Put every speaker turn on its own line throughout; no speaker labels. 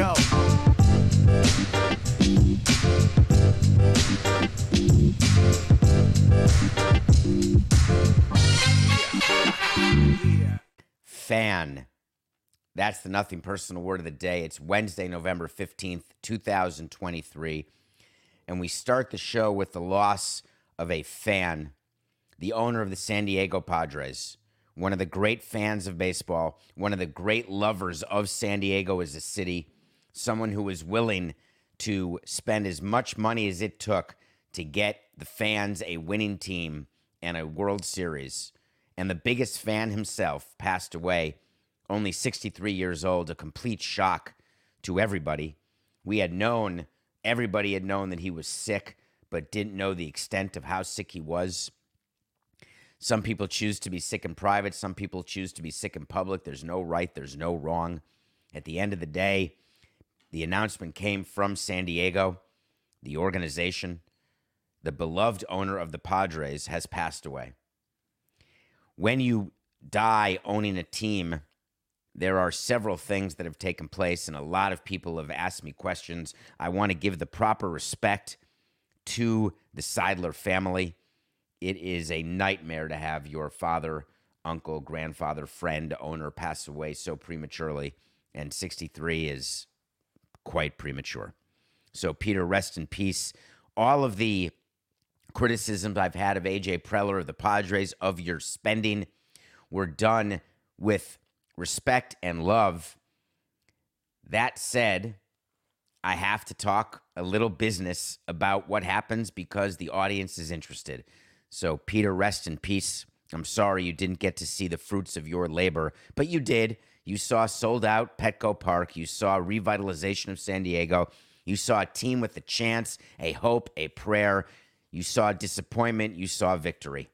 Go.
fan. That's the nothing personal word of the day. It's Wednesday, November 15th, 2023. And we start the show with the loss of a fan, the owner of the San Diego Padres, one of the great fans of baseball, one of the great lovers of San Diego as a city, someone who was willing to spend as much money as it took to get the fans a winning team and a World Series and the biggest fan himself passed away, only 63 years old, a complete shock to everybody. We had known, everybody had known that he was sick, but didn't know the extent of how sick he was. Some people choose to be sick in private, some people choose to be sick in public. There's no right, there's no wrong. At the end of the day, the announcement came from San Diego, the organization. The beloved owner of the Padres has passed away when you die owning a team, there are several things that have taken place, and a lot of people have asked me questions. I want to give the proper respect to the Seidler family. It is a nightmare to have your father, uncle, grandfather, friend, owner pass away so prematurely, and 63 is quite premature. So, Peter, rest in peace. All of the criticisms I've had of AJ Preller of the Padres of your spending were done with respect and love. That said, I have to talk a little business about what happens because the audience is interested. So, Peter, rest in peace. I'm sorry you didn't get to see the fruits of your labor, but you did. You saw sold out Petco Park. You saw revitalization of San Diego. You saw a team with a chance, a hope, a prayer. You saw disappointment, you saw victory.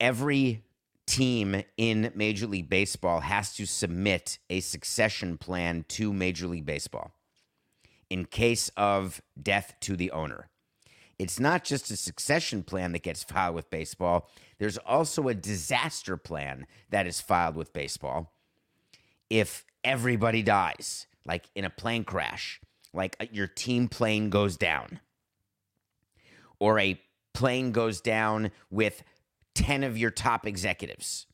Every team in Major League Baseball has to submit a succession plan to Major League Baseball in case of death to the owner. It's not just a succession plan that gets filed with baseball, there's also a disaster plan that is filed with baseball. If everybody dies, like in a plane crash, like uh, your team plane goes down, or a plane goes down with 10 of your top executives.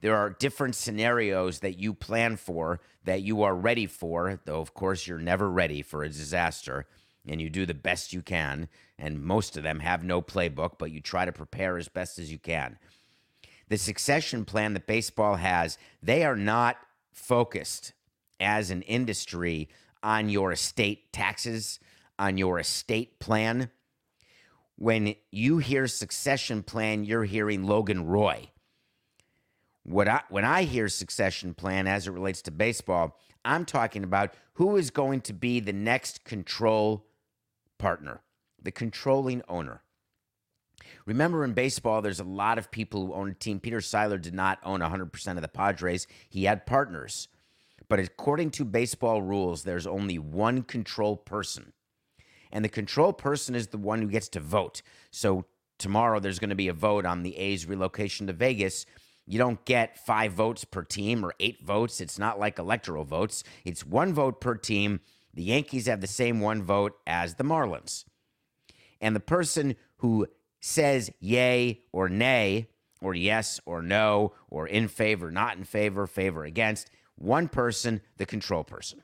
There are different scenarios that you plan for that you are ready for, though, of course, you're never ready for a disaster and you do the best you can. And most of them have no playbook, but you try to prepare as best as you can. The succession plan that baseball has, they are not focused as an industry on your estate taxes, on your estate plan when you hear succession plan, you're hearing Logan Roy. What I, when I hear succession plan as it relates to baseball, I'm talking about who is going to be the next control partner, the controlling owner. Remember, in baseball, there's a lot of people who own a team. Peter Seidler did not own 100% of the Padres, he had partners. But according to baseball rules, there's only one control person and the control person is the one who gets to vote. So tomorrow there's going to be a vote on the A's relocation to Vegas. You don't get five votes per team or eight votes. It's not like electoral votes, it's one vote per team. The Yankees have the same one vote as the Marlins. And the person who says yay or nay, or yes or no, or in favor, not in favor, favor against, one person, the control person.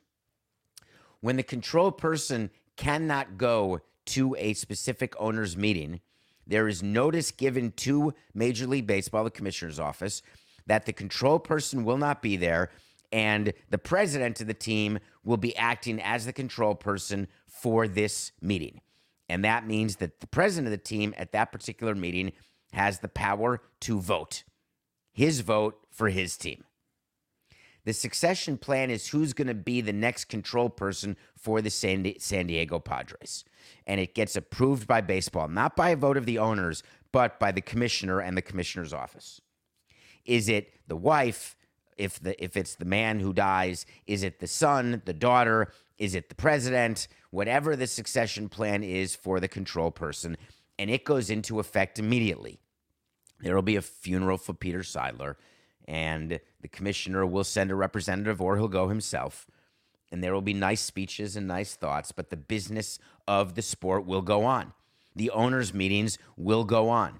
When the control person cannot go to a specific owner's meeting. There is notice given to Major League Baseball, the commissioner's office, that the control person will not be there and the president of the team will be acting as the control person for this meeting. And that means that the president of the team at that particular meeting has the power to vote. his vote for his team. The succession plan is who's going to be the next control person for the San, Diego Padres. And it gets approved by baseball, not by a vote of the owners, but by the commissioner and the commissioner's office. Is it the wife? If the if it's the man who dies, is it the son, the daughter? Is it the president? Whatever the succession plan is for the control person, and it goes into effect immediately. There will be a funeral for Peter Seidler, and the commissioner will send a representative or he'll go himself. And there will be nice speeches and nice thoughts, but the business of the sport will go on. The owners' meetings will go on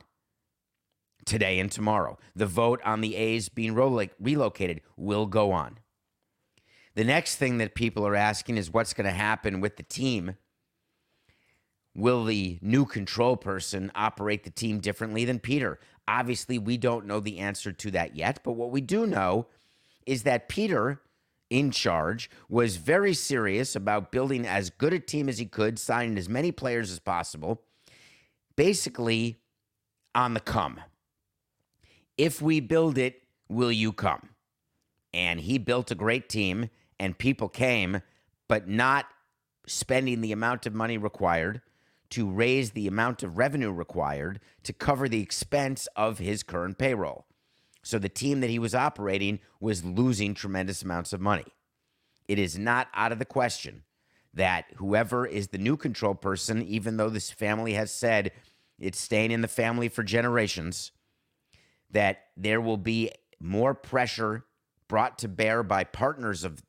today and tomorrow. The vote on the A's being relocated will go on. The next thing that people are asking is what's going to happen with the team. Will the new control person operate the team differently than Peter? Obviously, we don't know the answer to that yet, but what we do know is that Peter, in charge, was very serious about building as good a team as he could, signing as many players as possible, basically on the come. If we build it, will you come? And he built a great team, and people came, but not spending the amount of money required to raise the amount of revenue required to cover the expense of his current payroll. So the team that he was operating was losing tremendous amounts of money. It is not out of the question that whoever is the new control person, even though this family has said it's staying in the family for generations, that there will be more pressure brought to bear by partners of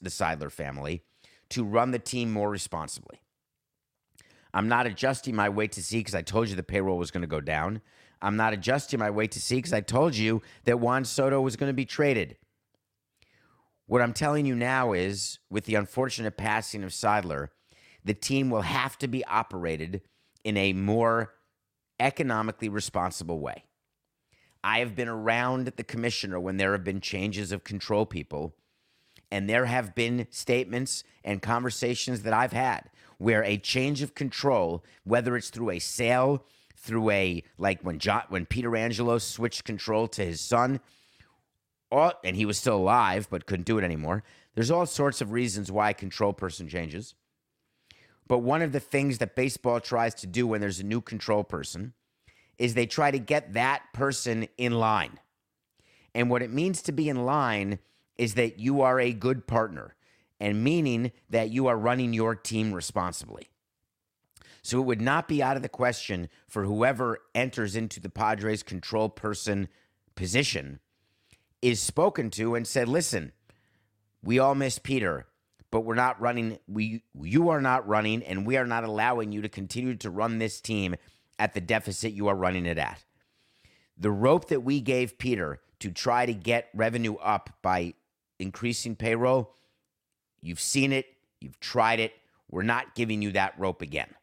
the Seidler family to run the team more responsibly. I'm not adjusting my wait to see because I told you the payroll was going to go down. I'm not adjusting my wait to see because I told you that Juan Soto was going to be traded. What I'm telling you now is with the unfortunate passing of Seidler, the team will have to be operated in a more economically responsible way. I have been around the commissioner when there have been changes of control people, and there have been statements and conversations that I've had where a change of control, whether it's through a sale, through a like when John when Peter Angelo switched control to his son, and he was still alive but couldn't do it anymore. There's all sorts of reasons why a control person changes. But one of the things that baseball tries to do when there's a new control person is they try to get that person in line. And what it means to be in line is that you are a good partner and meaning that you are running your team responsibly. So it would not be out of the question for whoever enters into the Padres control person position is spoken to and said, "Listen, we all miss Peter, but we're not running we you are not running and we are not allowing you to continue to run this team at the deficit you are running it at. The rope that we gave Peter to try to get revenue up by increasing payroll, you've seen it, you've tried it. We're not giving you that rope again.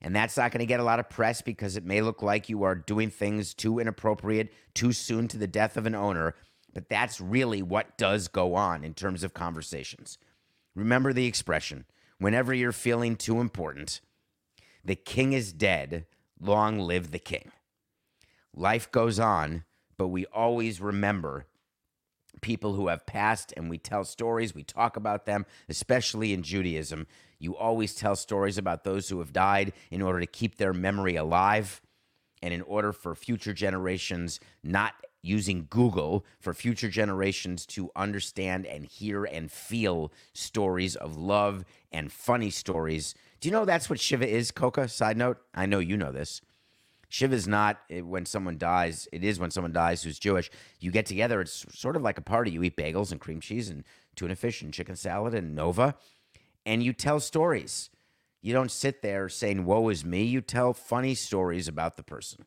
And that's not going to get a lot of press because it may look like you are doing things too inappropriate, too soon to the death of an owner. But that's really what does go on in terms of conversations. Remember the expression whenever you're feeling too important, the king is dead, Long live the king. Life goes on, but we always remember people who have passed and we tell stories, we talk about them, especially in Judaism. You always tell stories about those who have died in order to keep their memory alive and in order for future generations not using Google for future generations to understand and hear and feel stories of love and funny stories do you know that's what Shiva is, Coca? Side note, I know you know this. Shiva is not eh, when someone dies. It is when someone dies who's Jewish. You get together. It's sort of like a party. You eat bagels and cream cheese and tuna fish and chicken salad and Nova, and you tell stories. You don't sit there saying, Woe is me. You tell funny stories about the person.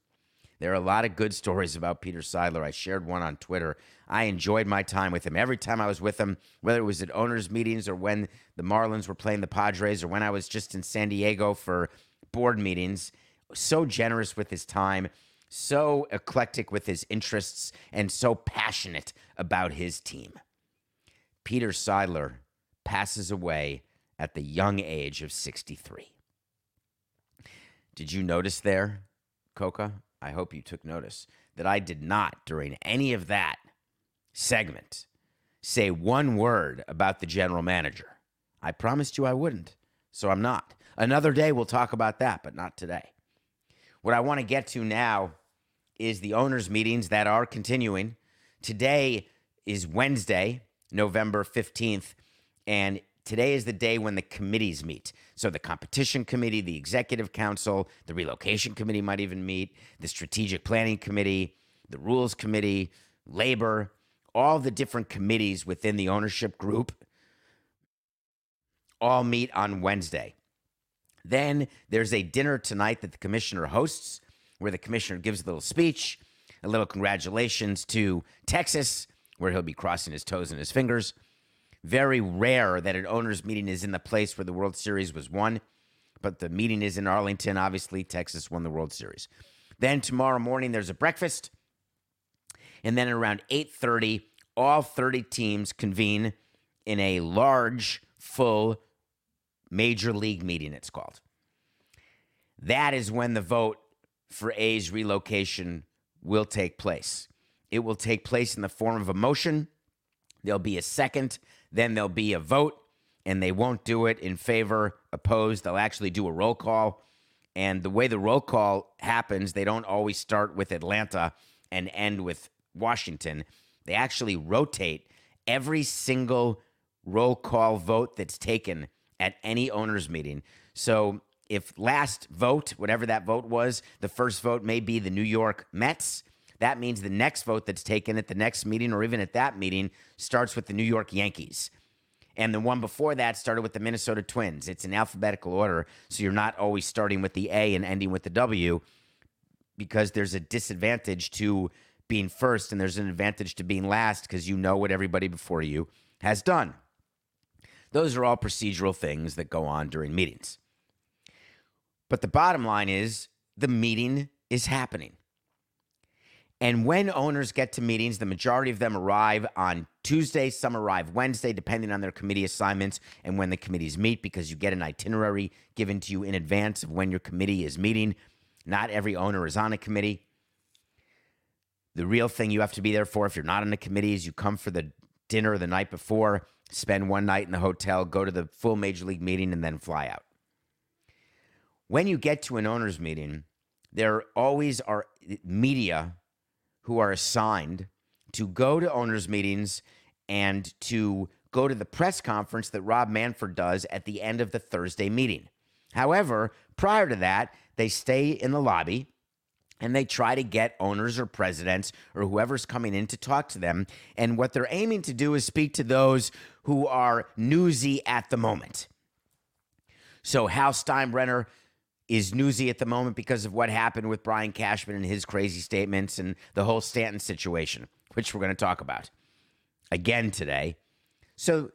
There are a lot of good stories about Peter Seidler. I shared one on Twitter. I enjoyed my time with him. Every time I was with him, whether it was at owners' meetings or when the Marlins were playing the Padres or when I was just in San Diego for board meetings, so generous with his time, so eclectic with his interests, and so passionate about his team. Peter Seidler passes away at the young age of 63. Did you notice there, Coca? I hope you took notice that I did not, during any of that segment, say one word about the general manager. I promised you I wouldn't, so I'm not. Another day we'll talk about that, but not today. What I want to get to now is the owners' meetings that are continuing. Today is Wednesday, November 15th, and today is the day when the committees meet. So the competition committee, the executive council, the relocation committee might even meet, the strategic planning committee, the rules committee, labor, all the different committees within the ownership group all meet on Wednesday. Then there's a dinner tonight that the commissioner hosts where the commissioner gives a little speech, a little congratulations to Texas, where he'll be crossing his toes and his fingers. Very rare that an owners meeting is in the place where the World Series was won, but the meeting is in Arlington. Obviously, Texas won the World Series. Then tomorrow morning there's a breakfast, and then around 8:30, all 30 teams convene in a large, full major league meeting. It's called. That is when the vote for A's relocation will take place. It will take place in the form of a motion. There'll be a second, then there'll be a vote, and they won't do it in favor, opposed. They'll actually do a roll call. And the way the roll call happens, they don't always start with Atlanta and end with Washington. They actually rotate every single roll call vote that's taken at any owners meeting. So if last vote, whatever that vote was, the first vote may be the New York Mets, that means the next vote that's taken at the next meeting or even at that meeting starts with the New York Yankees. And the one before that started with the Minnesota Twins. It's in alphabetical order, so you're not always starting with the A and ending with the W because there's a disadvantage to being first and there's an advantage to being last because you know what everybody before you has done. Those are all procedural things that go on during meetings. But the bottom line is the meeting is happening. And when owners get to meetings, the majority of them arrive on Tuesday, some arrive Wednesday, depending on their committee assignments and when the committees meet, because you get an itinerary given to you in advance of when your committee is meeting. Not every owner is on a committee. The real thing you have to be there for, if you're not on a committee, is you come for the dinner the night before, spend one night in the hotel, go to the full major league meeting, and then fly out. When you get to an owners meeting, there always are media who are assigned to go to owners meetings and to go to the press conference that Rob Manfred does at the end of the Thursday meeting. However, prior to that, they stay in the lobby and they try to get owners or presidents or whoever's coming in to talk to them. And what they're aiming to do is speak to those who are newsy at the moment. So Hal Steinbrenner is newsy at the moment because of what happened with Brian Cashman and his crazy statements and the whole Stanton situation, which we're going to talk about again today. So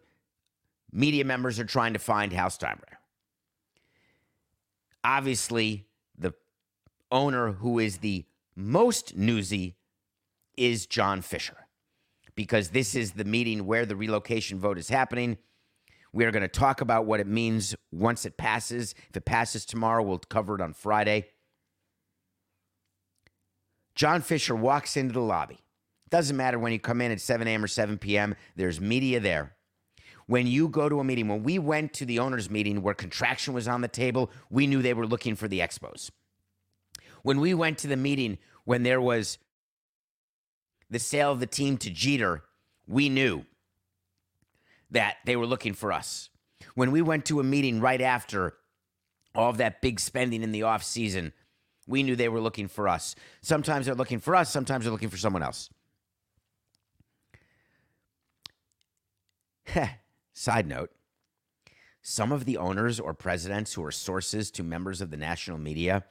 media members are trying to find Hal Steinbrenner. Obviously, owner who is the most newsy is John Fisher because this is the meeting where the relocation vote is happening. We are going to talk about what it means once it passes. If it passes tomorrow, we'll cover it on Friday. John Fisher walks into the lobby. Doesn't matter when you come in at 7 a.m. or 7 p.m., there's media there. When you go to a meeting, when we went to the owners' meeting where contraction was on the table, we knew they were looking for the Expos. When we went to the meeting when there was the sale of the team to Jeter, we knew that they were looking for us. When we went to a meeting right after all of that big spending in the off season, we knew they were looking for us. Sometimes they're looking for us, sometimes they're looking for someone else. Side note some of the owners or presidents who are sources to members of the national media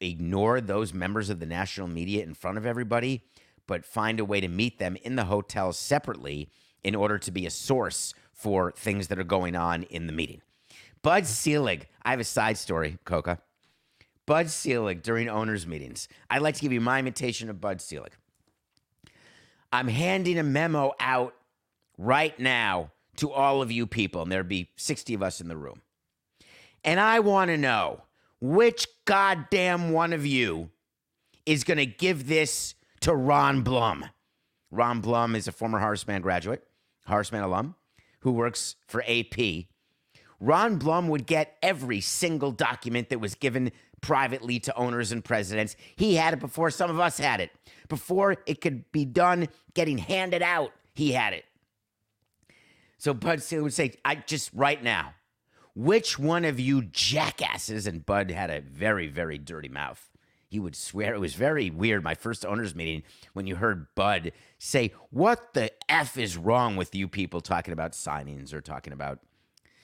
ignore those members of the national media in front of everybody, but find a way to meet them in the hotel separately in order to be a source for things that are going on in the meeting. Bud Selig, I have a side story, Coca. Bud Selig during owners' meetings. I'd like to give you my imitation of Bud Selig. I'm handing a memo out right now to all of you people, and there'd be 60 of us in the room. And I want to know which goddamn one of you is going to give this to Ron Blum. Ron Blum is a former Harrisman graduate, Harrisman alum, who works for AP. Ron Blum would get every single document that was given privately to owners and presidents. He had it before some of us had it. Before it could be done getting handed out, he had it. So Bud Selig would say, I just right now, which one of you jackasses, and Bud had a very, very dirty mouth. He would swear it was very weird. My first owners meeting, when you heard Bud say, What the F is wrong with you people talking about signings or talking about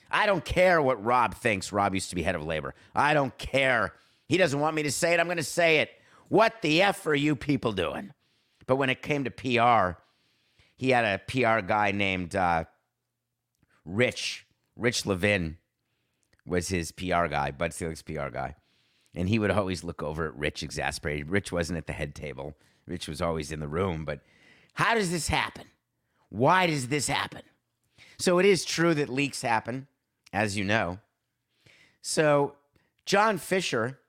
I don't care what Rob thinks. Rob used to be head of labor. I don't care. He doesn't want me to say it. I'm going to say it. What the F are you people doing? But when it came to PR, he had a PR guy named uh, Rich. Rich Levin was his PR guy, Bud Selig's PR guy. And he would always look over at Rich exasperated. Rich wasn't at the head table, Rich was always in the room. But how does this happen? Why does this happen? So it is true that leaks happen, as you know. So John Fisher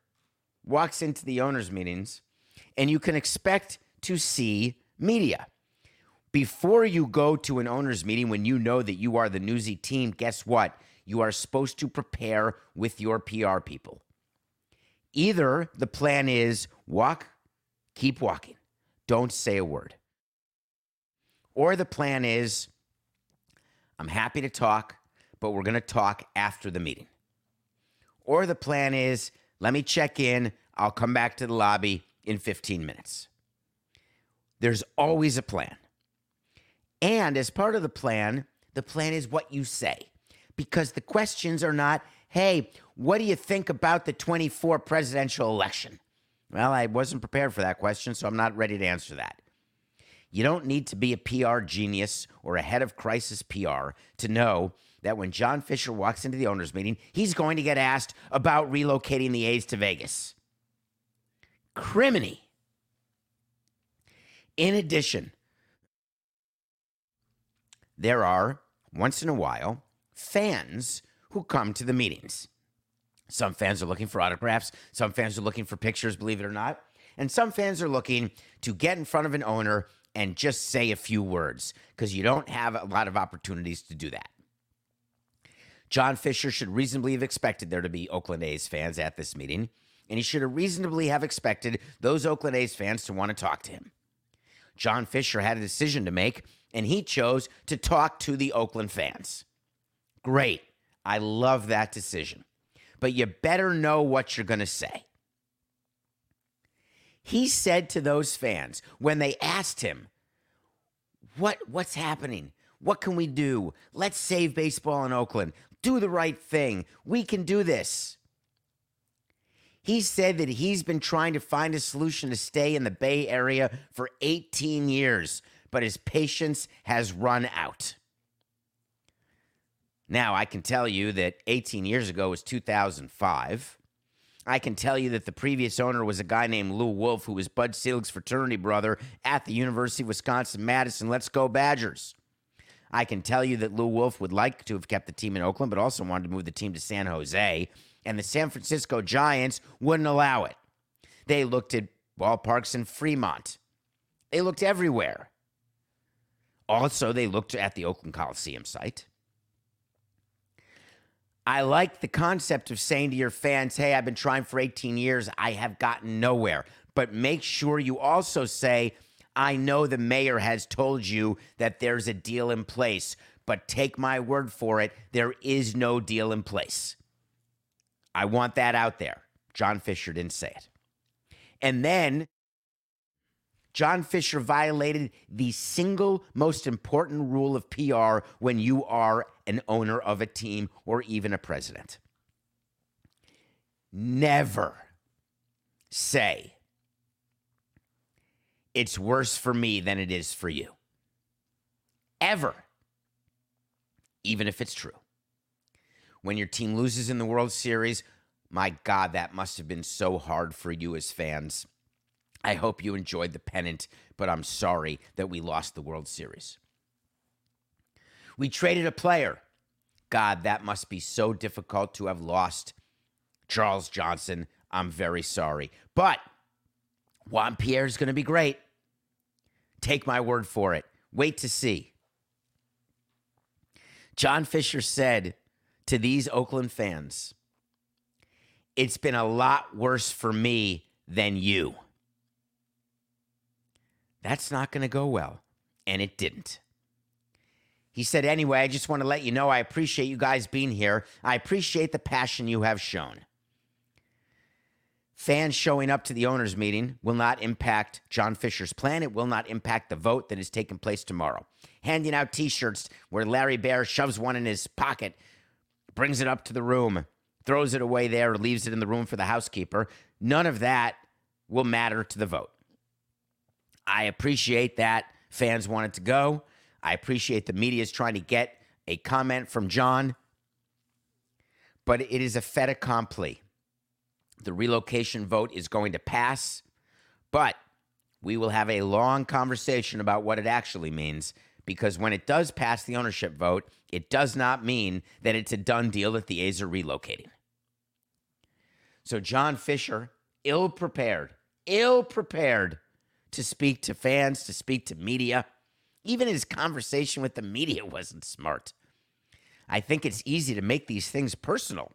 walks into the owners' meetings, and you can expect to see media. Before you go to an owners' meeting, when you know that you are the newsy team, guess what? You are supposed to prepare with your PR people. Either the plan is walk, keep walking, don't say a word. Or the plan is I'm happy to talk, but we're going to talk after the meeting. Or the plan is let me check in, I'll come back to the lobby in 15 minutes. There's always a plan. And as part of the plan, the plan is what you say. Because the questions are not, hey, what do you think about the 24 presidential election? Well, I wasn't prepared for that question, so I'm not ready to answer that. You don't need to be a PR genius or a head of crisis PR to know that when John Fisher walks into the owners' meeting, he's going to get asked about relocating the A's to Vegas. Criminy. In addition, there are, once in a while, fans who come to the meetings. Some fans are looking for autographs, some fans are looking for pictures, believe it or not. And some fans are looking to get in front of an owner and just say a few words because you don't have a lot of opportunities to do that. John Fisher should reasonably have expected there to be Oakland A's fans at this meeting, and he should have reasonably have expected those Oakland A's fans to want to talk to him. John Fisher had a decision to make, and he chose to talk to the Oakland fans. Great. I love that decision. But you better know what you're going to say. He said to those fans when they asked him, "What what's happening? What can we do? Let's save baseball in Oakland. Do the right thing. We can do this." He said that he's been trying to find a solution to stay in the Bay Area for 18 years, but his patience has run out. Now, I can tell you that 18 years ago was 2005. I can tell you that the previous owner was a guy named Lew Wolff, who was Bud Selig's fraternity brother at the University of Wisconsin Madison. Let's go, Badgers. I can tell you that Lew Wolff would like to have kept the team in Oakland, but also wanted to move the team to San Jose, and the San Francisco Giants wouldn't allow it. They looked at ballparks in Fremont, they looked everywhere. Also, they looked at the Oakland Coliseum site. I like the concept of saying to your fans, hey, I've been trying for 18 years, I have gotten nowhere. But make sure you also say, I know the mayor has told you that there's a deal in place, but take my word for it, there is no deal in place. I want that out there. John Fisher didn't say it. And then John Fisher violated the single most important rule of PR when you are an owner of a team or even a president. Never say, it's worse for me than it is for you. Ever. Even if it's true. When your team loses in the World Series, my God, that must have been so hard for you as fans. I hope you enjoyed the pennant, but I'm sorry that we lost the World Series. We traded a player. God, that must be so difficult to have lost Charles Johnson. I'm very sorry. But Juan Pierre is going to be great. Take my word for it. Wait to see. John Fisher said to these Oakland fans, It's been a lot worse for me than you. That's not going to go well. And it didn't. He said, Anyway, I just want to let you know I appreciate you guys being here. I appreciate the passion you have shown. Fans showing up to the owners' meeting will not impact John Fisher's plan. It will not impact the vote that is taking place tomorrow. Handing out t shirts where Larry Baer shoves one in his pocket, brings it up to the room, throws it away there, leaves it in the room for the housekeeper. None of that will matter to the vote. I appreciate that fans wanted to go. I appreciate the media is trying to get a comment from John, but it is a fait accompli. The relocation vote is going to pass, but we will have a long conversation about what it actually means because when it does pass the ownership vote, it does not mean that it's a done deal that the A's are relocating. So, John Fisher, ill prepared, ill prepared to speak to fans, to speak to media. Even his conversation with the media wasn't smart. I think it's easy to make these things personal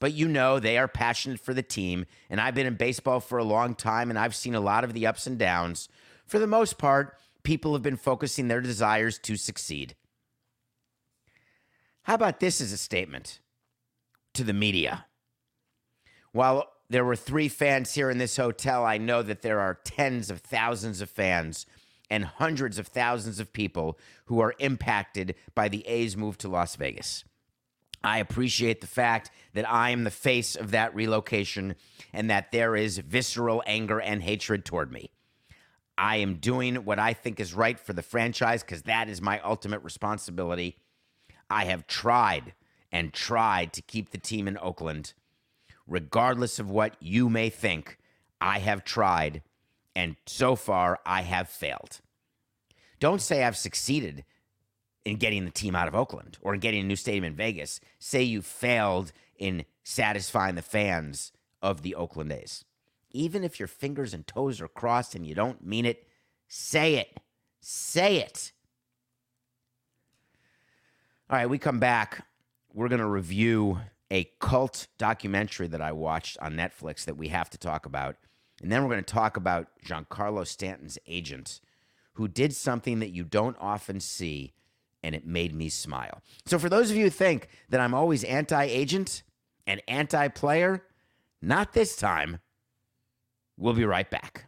but you know they are passionate for the team. And I've been in baseball for a long time and I've seen a lot of the ups and downs. For the most part, people have been focusing their desires to succeed. How about this as a statement to the media? While there were three fans here in this hotel, I know that there are tens of thousands of fans and hundreds of thousands of people who are impacted by the A's move to Las Vegas. I appreciate the fact that I am the face of that relocation and that there is visceral anger and hatred toward me. I am doing what I think is right for the franchise because that is my ultimate responsibility. I have tried and tried to keep the team in Oakland. Regardless of what you may think, I have tried, and so far I have failed. Don't say I've succeeded in getting the team out of Oakland or in getting a new stadium in Vegas. Say you failed in satisfying the fans of the Oakland A's. Even if your fingers and toes are crossed and you don't mean it, say it. Say it. All right, we come back. We're going to review a cult documentary that I watched on Netflix that we have to talk about. And then we're going to talk about Giancarlo Stanton's agent, who did something that you don't often see and it made me smile. So, for those of you who think that I'm always anti agent and anti player, not this time. We'll be right back.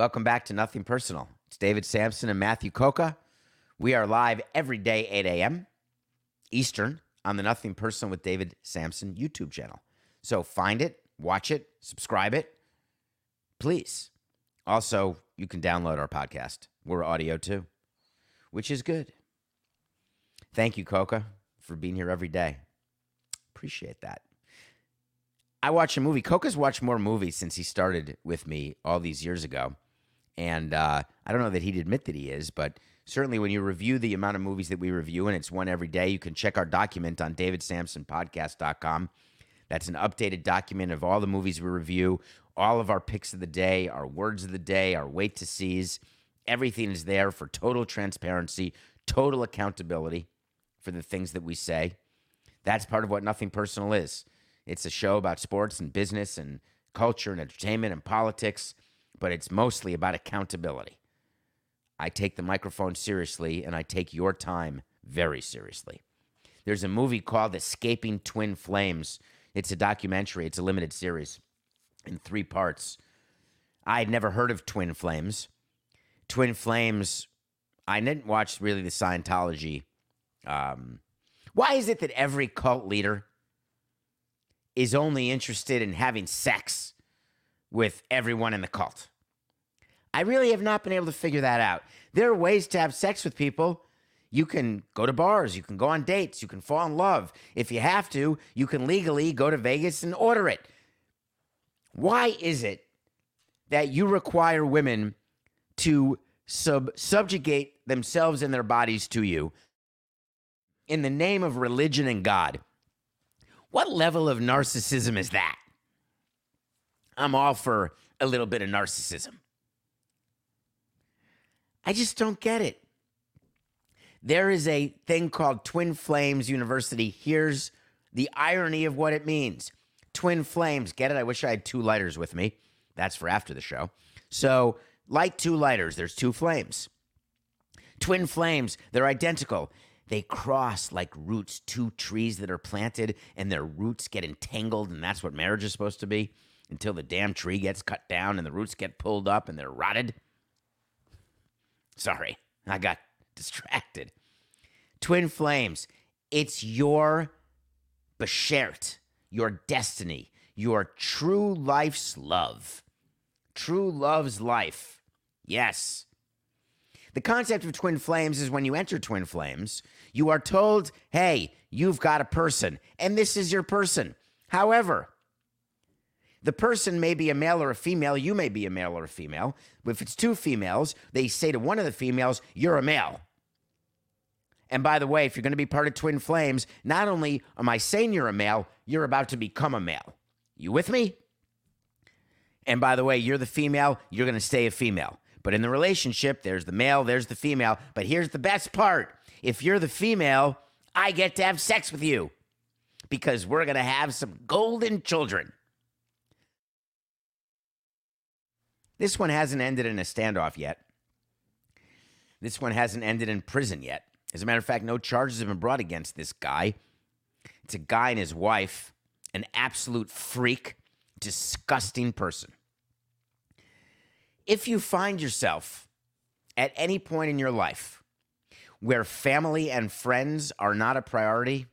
Welcome back to Nothing Personal. It's David Samson and Matthew Coca. We are live every day, 8 a.m. Eastern on the Nothing Personal with David Sampson YouTube channel. So find it, watch it, subscribe it, please. Also, you can download our podcast. We're audio too, which is good. Thank you, Coca, for being here every day. Appreciate that. I watch a movie. Coca's watched more movies since he started with me all these years ago. And uh, I don't know that he'd admit that he is, but certainly when you review the amount of movies that we review, and it's one every day, you can check our document on davidsamsonpodcast.com. That's an updated document of all the movies we review, all of our picks of the day, our words of the day, our wait to sees. Everything is there for total transparency, total accountability for the things that we say. That's part of what Nothing Personal is. It's a show about sports and business and culture and entertainment and politics, but it's mostly about accountability. I take the microphone seriously and I take your time very seriously. There's a movie called Escaping Twin Flames. It's a documentary, it's a limited series in three parts. I had never heard of Twin Flames. Twin Flames, I didn't watch really the Scientology. Um, why is it that every cult leader is only interested in having sex with everyone in the cult? I really have not been able to figure that out. There are ways to have sex with people. You can go to bars, you can go on dates, you can fall in love. If you have to, you can legally go to Vegas and order it. Why is it that you require women to sub subjugate themselves and their bodies to you in the name of religion and God? What level of narcissism is that? I'm all for a little bit of narcissism. I just don't get it. There is a thing called Twin Flames University. Here's the irony of what it means Twin Flames. Get it? I wish I had two lighters with me. That's for after the show. So, like two lighters, there's two flames. Twin flames, they're identical. They cross like roots, two trees that are planted, and their roots get entangled, and that's what marriage is supposed to be until the damn tree gets cut down and the roots get pulled up and they're rotted. Sorry, I got distracted. Twin flames, it's your beshert, your destiny, your true life's love. True love's life. Yes. The concept of twin flames is when you enter twin flames, you are told, hey, you've got a person, and this is your person. However, the person may be a male or a female. You may be a male or a female. If it's two females, they say to one of the females, You're a male. And by the way, if you're going to be part of Twin Flames, not only am I saying you're a male, you're about to become a male. You with me? And by the way, you're the female, you're going to stay a female. But in the relationship, there's the male, there's the female. But here's the best part if you're the female, I get to have sex with you because we're going to have some golden children. This one hasn't ended in a standoff yet. This one hasn't ended in prison yet. As a matter of fact, no charges have been brought against this guy. It's a guy and his wife, an absolute freak, disgusting person. If you find yourself at any point in your life where family and friends are not a priority,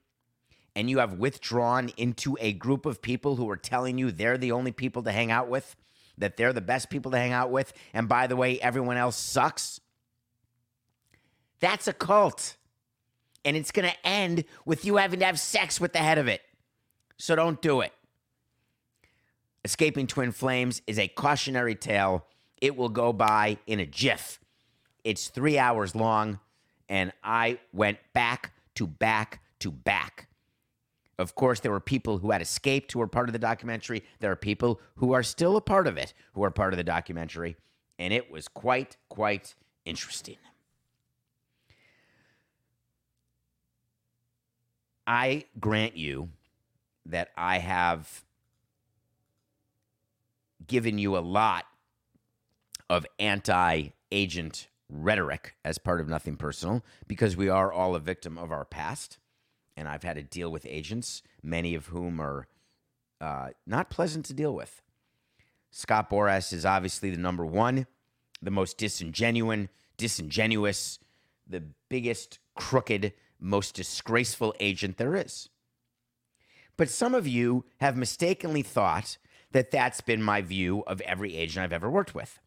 and you have withdrawn into a group of people who are telling you they're the only people to hang out with, that they're the best people to hang out with, and by the way, everyone else sucks, that's a cult. And it's going to end with you having to have sex with the head of it. So don't do it. Escaping Twin Flames is a cautionary tale. It will go by in a jiff. It's three hours long, and I went back to back to back. Of course, there were people who had escaped who were part of the documentary. There are people who are still a part of it who are part of the documentary. And it was quite, quite interesting. I grant you that I have given you a lot of anti agent rhetoric as part of Nothing Personal because we are all a victim of our past. And I've had to deal with agents, many of whom are uh, not pleasant to deal with. Scott Boras is obviously the number one, the most disingenuous, disingenuous, the biggest crooked most disgraceful agent there is. But some of you have mistakenly thought that that's been my view of every agent I've ever worked with.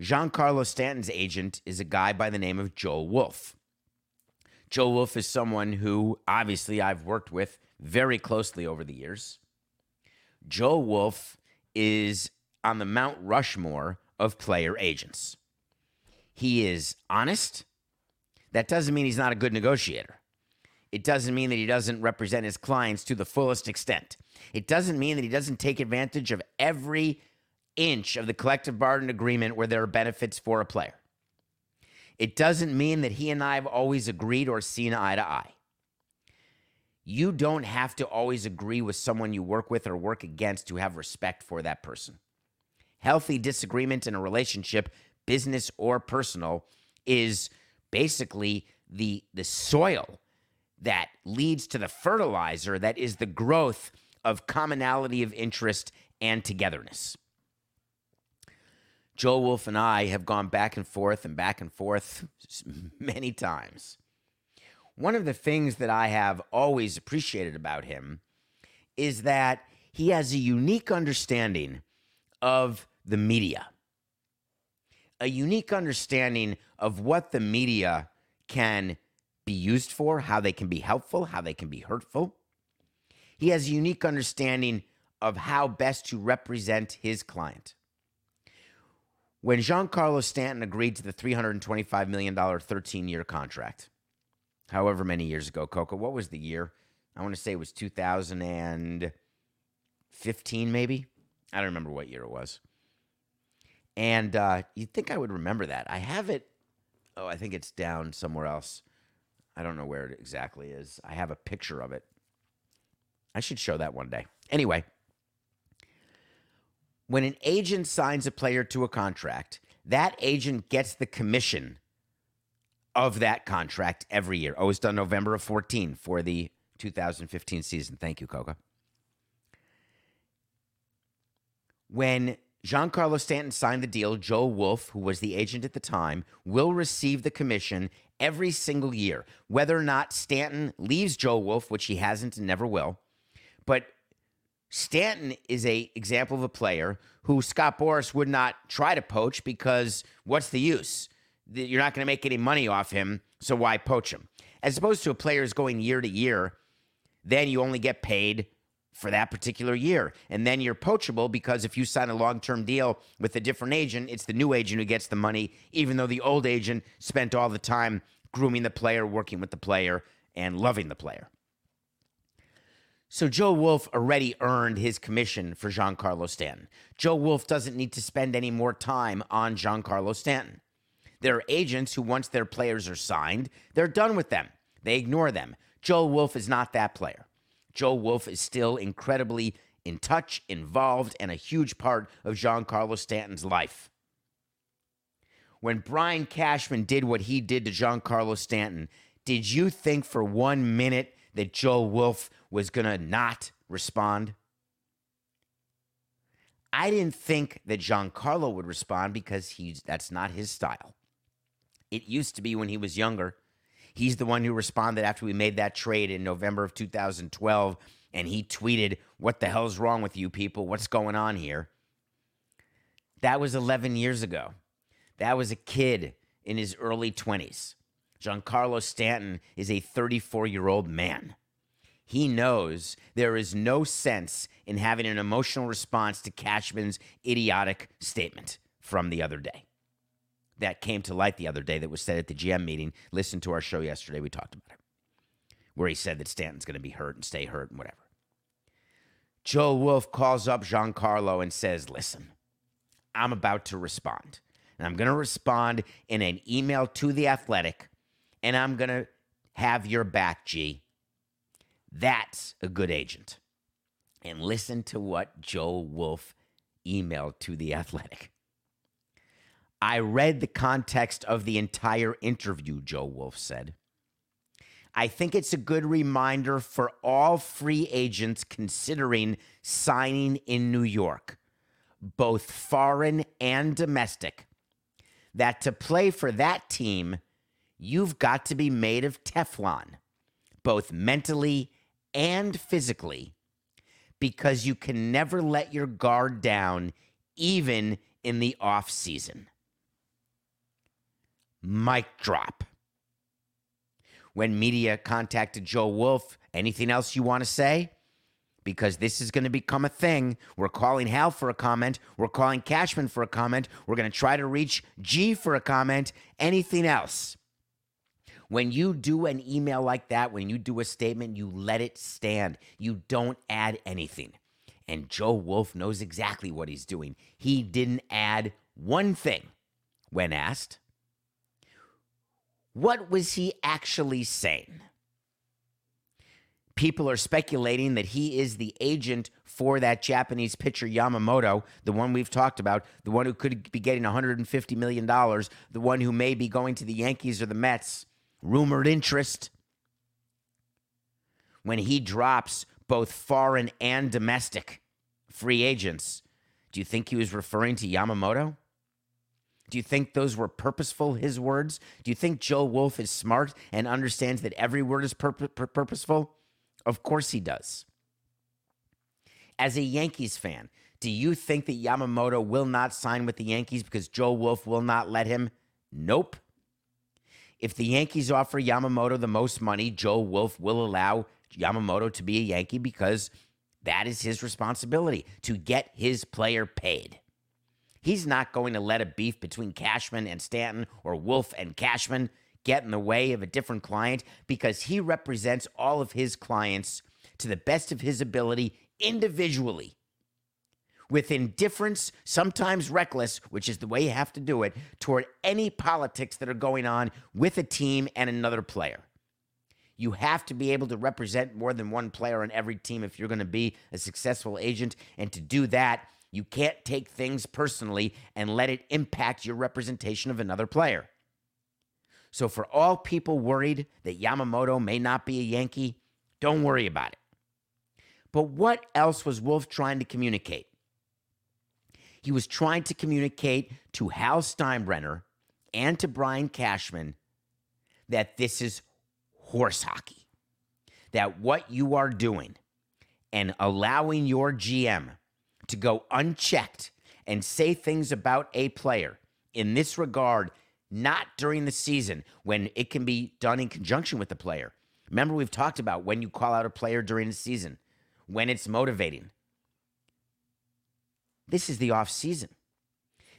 Giancarlo Stanton's agent is a guy by the name of Joel Wolfe. Joel Wolfe is someone who obviously I've worked with very closely over the years. Joel Wolfe is on the Mount Rushmore of player agents. He is honest, that doesn't mean he's not a good negotiator. It doesn't mean that he doesn't represent his clients to the fullest extent. It doesn't mean that he doesn't take advantage of every inch of the collective bargaining agreement where there are benefits for a player. It doesn't mean that he and I have always agreed or seen eye to eye. You don't have to always agree with someone you work with or work against to have respect for that person. Healthy disagreement in a relationship, business or personal, is basically the, the soil that leads to the fertilizer that is the growth of commonality of interest and togetherness. Joel Wolfe and I have gone back and forth and back and forth many times. One of the things that I have always appreciated about him is that he has a unique understanding of the media, a unique understanding of what the media can be used for, how they can be helpful, how they can be hurtful. He has a unique understanding of how best to represent his client. When Giancarlo Stanton agreed to the $325 million 13 year contract, however many years ago, Coco, what was the year? I want to say it was 2015, maybe. I don't remember what year it was. And uh, you'd think I would remember that. I have it. Oh, I think it's down somewhere else. I don't know where it exactly is. I have a picture of it. I should show that one day. Anyway, when an agent signs a player to a contract, that agent gets the commission of that contract every year. Oh, it's done November of 14 for the 2015 season. Thank you, Coca. When Giancarlo Stanton signed the deal, Joel Wolfe, who was the agent at the time, will receive the commission every single year. Whether or not Stanton leaves Joel Wolfe, which he hasn't and never will, but Stanton is a example of a player who Scott Boras would not try to poach because what's the use? You're not going to make any money off him, so why poach him? As opposed to a player who's going year to year, then you only get paid for that particular year. And then you're poachable because if you sign a long term deal with a different agent, it's the new agent who gets the money, even though the old agent spent all the time grooming the player, working with the player, and loving the player. So Joel Wolfe already earned his commission for Giancarlo Stanton. Joel Wolfe doesn't need to spend any more time on Giancarlo Stanton. There are agents who, once their players are signed, they're done with them. They ignore them. Joel Wolfe is not that player. Joel Wolfe is still incredibly in touch, involved, and a huge part of Giancarlo Stanton's life. When Brian Cashman did what he did to Giancarlo Stanton, did you think for one minute that Joel Wolfe was going to not respond? I didn't think that Giancarlo would respond because he's that's not his style. It used to be when he was younger. He's the one who responded after we made that trade in November of 2012 and he tweeted, "What the hell's wrong with you people? What's going on here?" That was 11 years ago. That was a kid in his early 20s. Giancarlo Stanton is a 34 year old man. He knows there is no sense in having an emotional response to Cashman's idiotic statement from the other day. That came to light the other day that was said at the GM meeting. Listen to our show yesterday. We talked about it, where he said that Stanton's going to be hurt and stay hurt and whatever. Joel Wolfe calls up Giancarlo and says, Listen, I'm about to respond. And I'm going to respond in an email to the athletic, and I'm going to have your back, G. That's a good agent. And listen to what Joel Wolfe emailed to the athletic. I read the context of the entire interview, Joel Wolfe said. I think it's a good reminder for all free agents considering signing in New York, both foreign and domestic, that to play for that team, you've got to be made of Teflon, both mentally and physically, because you can never let your guard down, even in the off season. Mic drop. When media contacted Joel Wolfe, anything else you want to say? Because this is going to become a thing. We're calling Hal for a comment. We're calling Cashman for a comment. We're going to try to reach G for a comment. Anything else? When you do an email like that, when you do a statement, you let it stand. You don't add anything. And Joel Wolfe knows exactly what he's doing. He didn't add one thing when asked. What was he actually saying? People are speculating that he is the agent for that Japanese pitcher Yamamoto, the one we've talked about, the one who could be getting $150 million, the one who may be going to the Yankees or the Mets. Rumored interest. When he drops both foreign and domestic free agents, do you think he was referring to Yamamoto? Do you think those were purposeful, his words? Do you think Joel Wolfe is smart and understands that every word is pur- pur- purposeful? Of course he does. As a Yankees fan, do you think that Yamamoto will not sign with the Yankees because Joel Wolfe will not let him? Nope. If the Yankees offer Yamamoto the most money, Joel Wolfe will allow Yamamoto to be a Yankee because that is his responsibility to get his player paid. He's not going to let a beef between Cashman and Stanton or Wolfe and Cashman get in the way of a different client because he represents all of his clients to the best of his ability individually. With indifference, sometimes reckless, which is the way you have to do it, toward any politics that are going on with a team and another player. You have to be able to represent more than one player on every team if you're going to be a successful agent. And to do that, you can't take things personally and let it impact your representation of another player. So, for all people worried that Yamamoto may not be a Yankee, don't worry about it. But what else was Wolfe trying to communicate? He was trying to communicate to Hal Steinbrenner and to Brian Cashman that this is horse hockey. That what you are doing and allowing your GM to go unchecked and say things about a player in this regard not during the season when it can be done in conjunction with the player. Remember, we've talked about when you call out a player during the season, when it's motivating. This is the off season.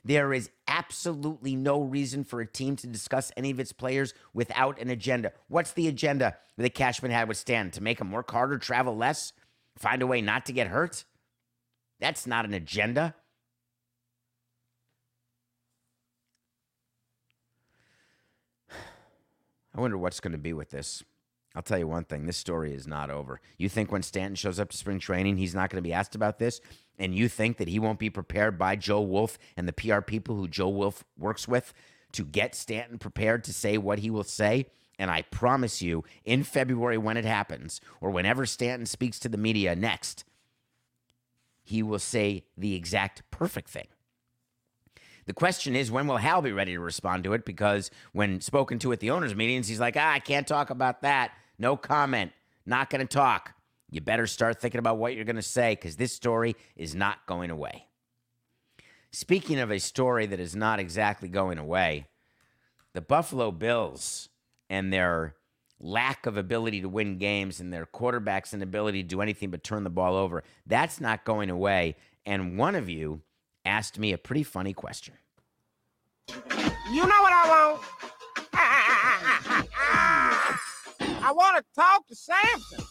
There is absolutely no reason for a team to discuss any of its players without an agenda. What's the agenda that Cashman had with Stan? To make him work harder, travel less, find a way not to get hurt? That's not an agenda. I wonder what's going to be with this. I'll tell you one thing this story is not over. You think when Stanton shows up to spring training, he's not going to be asked about this? And you think that he won't be prepared by Joel Wolfe and the PR people who Joel Wolfe works with to get Stanton prepared to say what he will say? And I promise you, in February, when it happens, or whenever Stanton speaks to the media next, he will say the exact perfect thing. The question is, when will Hal be ready to respond to it? Because when spoken to at the owners' meetings, he's like, ah, I can't talk about that. No comment. Not going to talk. You better start thinking about what you're going to say because this story is not going away. Speaking of a story that is not exactly going away, the Buffalo Bills and their lack of ability to win games and their quarterback's inability to do anything but turn the ball over, that's not going away. And one of you asked me a pretty funny question.
You know what I want? I want to talk to Samson.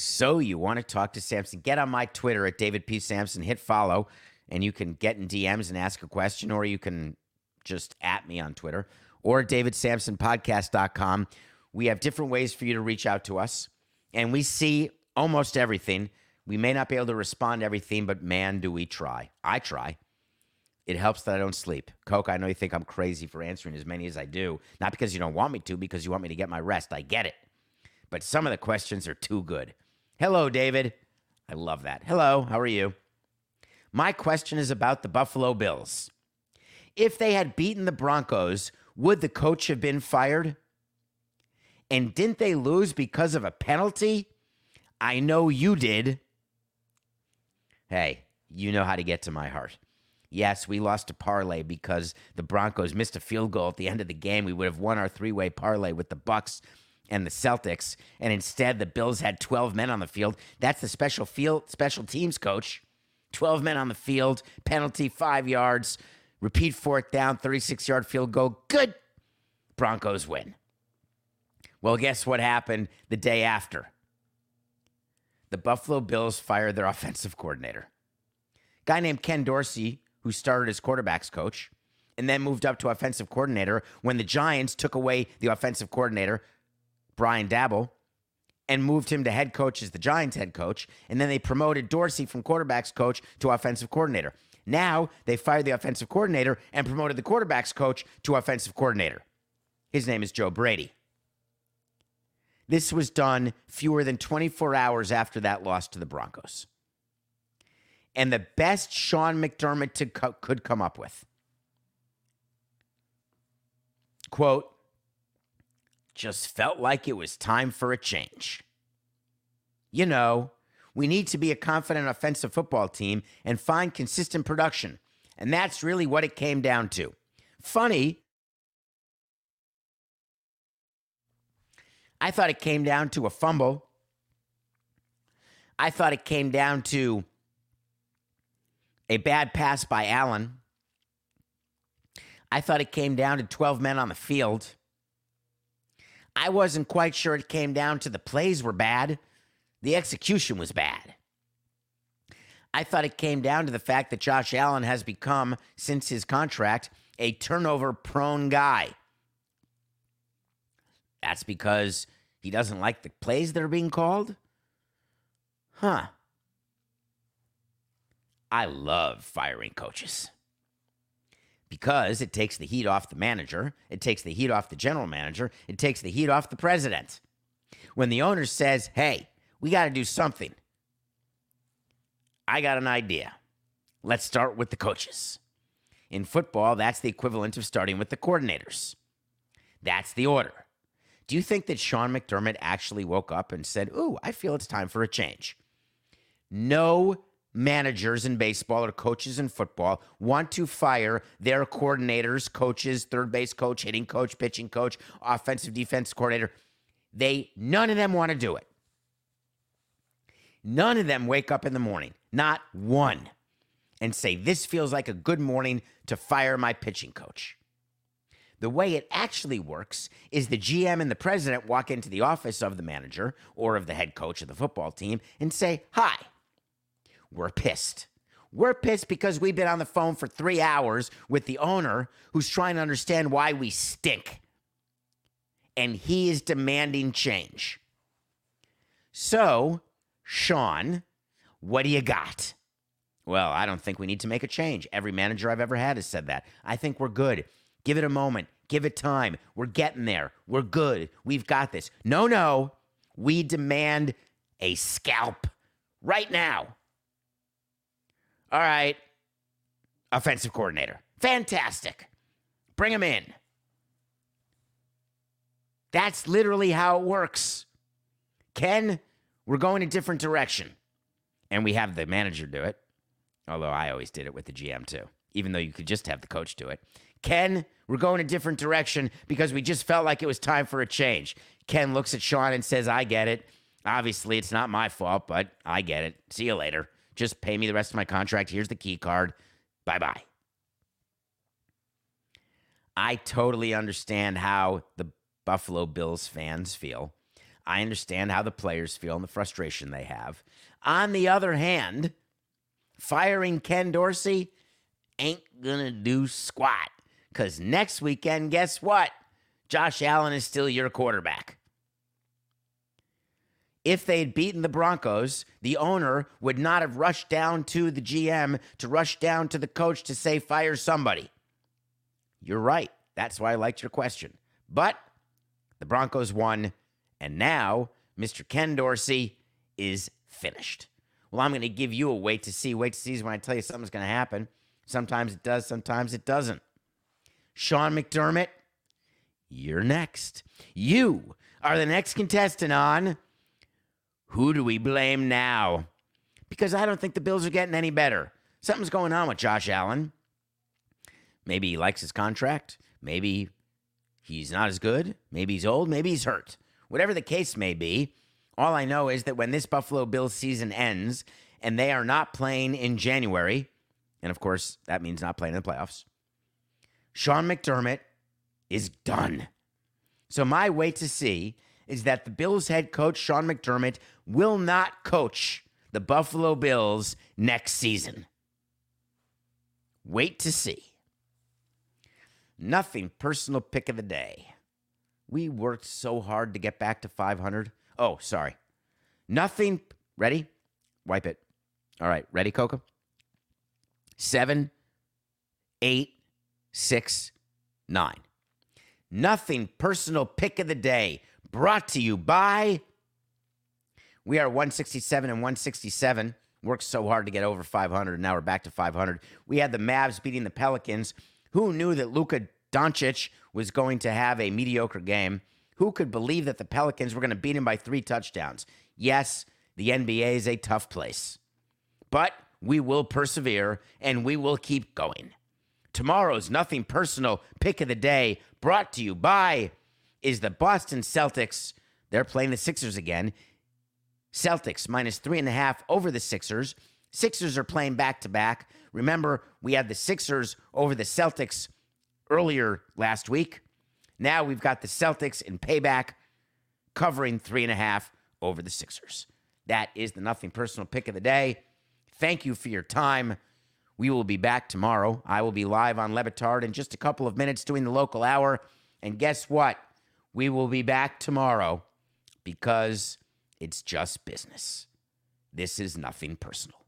So you want to talk to Samson? Get on my Twitter at David P. Samson, hit follow, and you can get in DMs and ask a question, or you can just at me on Twitter or davidsamsonpodcast.com. We have different ways for you to reach out to us, and we see almost everything. We may not be able to respond to everything, but man, do we try. I try. It helps that I don't sleep. Coke, I know you think I'm crazy for answering as many as I do. Not because you don't want me to, because you want me to get my rest. I get it. But some of the questions are too good. Hello, David. I love that. Hello, how are you? My question is about the Buffalo Bills. If they had beaten the Broncos, would the coach have been fired? And didn't they lose because of a penalty? I know you did. Hey, you know how to get to my heart. Yes, we lost a parlay because the Broncos missed a field goal at the end of the game. We would have won our three-way parlay with the Bucks and the Celtics, and instead the Bills had 12 men on the field. That's the special field special teams coach. 12 men on the field, penalty 5 yards, repeat fourth down, 36-yard field goal. Good. Broncos win. Well, guess what happened the day after? The Buffalo Bills fired their offensive coordinator. Guy named Ken Dorsey, who started as quarterbacks coach and then moved up to offensive coordinator when the Giants took away the offensive coordinator, Brian Daboll, and moved him to head coach as the Giants head coach. And then they promoted Dorsey from quarterbacks coach to offensive coordinator. Now they fired the offensive coordinator and promoted the quarterbacks coach to offensive coordinator. His name is Joe Brady. This was done fewer than 24 hours after that loss to the Broncos. And the best Sean McDermott co- could come up with. Quote, just felt like it was time for a change. You know, we need to be a confident offensive football team and find consistent production. And that's really what it came down to. Funny, I thought it came down to a fumble. I thought it came down to a bad pass by Allen. I thought it came down to 12 men on the field. I wasn't quite sure it came down to the plays were bad, the execution was bad. I thought it came down to the fact that Josh Allen has become, since his contract, a turnover prone guy. That's because he doesn't like the plays that are being called? Huh. I love firing coaches because it takes the heat off the manager, it takes the heat off the general manager, it takes the heat off the president. When the owner says, hey, we got to do something, I got an idea. Let's start with the coaches. In football, that's the equivalent of starting with the coordinators. That's the order. Do you think that Sean McDermott actually woke up and said, Ooh, I feel it's time for a change? No managers in baseball or coaches in football want to fire their coordinators, coaches, third base coach, hitting coach, pitching coach, offensive defense coordinator. They none of them want to do it. None of them wake up in the morning, not one, and say, This feels like a good morning to fire my pitching coach. The way it actually works is the GM and the president walk into the office of the manager or of the head coach of the football team and say, Hi, we're pissed. We're pissed because we've been on the phone for three hours with the owner who's trying to understand why we stink. And he is demanding change. So, Sean, what do you got? Well, I don't think we need to make a change. Every manager I've ever had has said that. I think we're good. Give it a moment. Give it time. We're getting there. We're good. We've got this. No, no. We demand a scalp right now. All right. Offensive coordinator. Fantastic. Bring him in. That's literally how it works. Ken, we're going a different direction. And we have the manager do it. Although I always did it with the GM too, even though you could just have the coach do it. Ken, we're going a different direction because we just felt like it was time for a change. Ken looks at Sean and says, I get it. Obviously, it's not my fault, but I get it. See you later. Just pay me the rest of my contract. Here's the key card. Bye bye. I totally understand how the Buffalo Bills fans feel. I understand how the players feel and the frustration they have. On the other hand, firing Ken Dorsey ain't gonna do squat. Because next weekend, guess what? Josh Allen is still your quarterback. If they'd beaten the Broncos, the owner would not have rushed down to the GM to rush down to the coach to say, fire somebody. You're right. That's why I liked your question. But the Broncos won, and now Mr. Ken Dorsey is finished. Well, I'm going to give you a wait to see. Wait to see is when I tell you something's going to happen. Sometimes it does, sometimes it doesn't. Sean McDermott, you're next. You are the next contestant on Who Do We Blame Now? Because I don't think the Bills are getting any better. Something's going on with Josh Allen. Maybe he likes his contract. Maybe he's not as good. Maybe he's old. Maybe he's hurt. Whatever the case may be, all I know is that when this Buffalo Bills season ends and they are not playing in January, and of course, that means not playing in the playoffs, Sean McDermott is done. So, my wait to see is that the Bills head coach, Sean McDermott, will not coach the Buffalo Bills next season. Wait to see. Nothing personal pick of the day. We worked so hard to get back to 500. Oh, sorry. Nothing. Ready? Wipe it. All right. Ready, Coco? Seven, eight, six, nine. Nothing personal pick of the day brought to you by. We are 167 and 167. Worked so hard to get over 500, and now we're back to 500. We had the Mavs beating the Pelicans. Who knew that Luka Doncic was going to have a mediocre game? Who could believe that the Pelicans were going to beat him by three touchdowns? Yes, the NBA is a tough place, but we will persevere and we will keep going. Tomorrow's Nothing Personal pick of the day brought to you by is the Boston Celtics. They're playing the Sixers again. Celtics minus three and a half over the Sixers. Sixers are playing back to back. Remember, we had the Sixers over the Celtics earlier last week. Now we've got the Celtics in payback covering three and a half over the Sixers. That is the nothing personal pick of the day. Thank you for your time. We will be back tomorrow. I will be live on Le Batard in just a couple of minutes doing the local hour. And guess what? We will be back tomorrow because it's just business. This is nothing personal.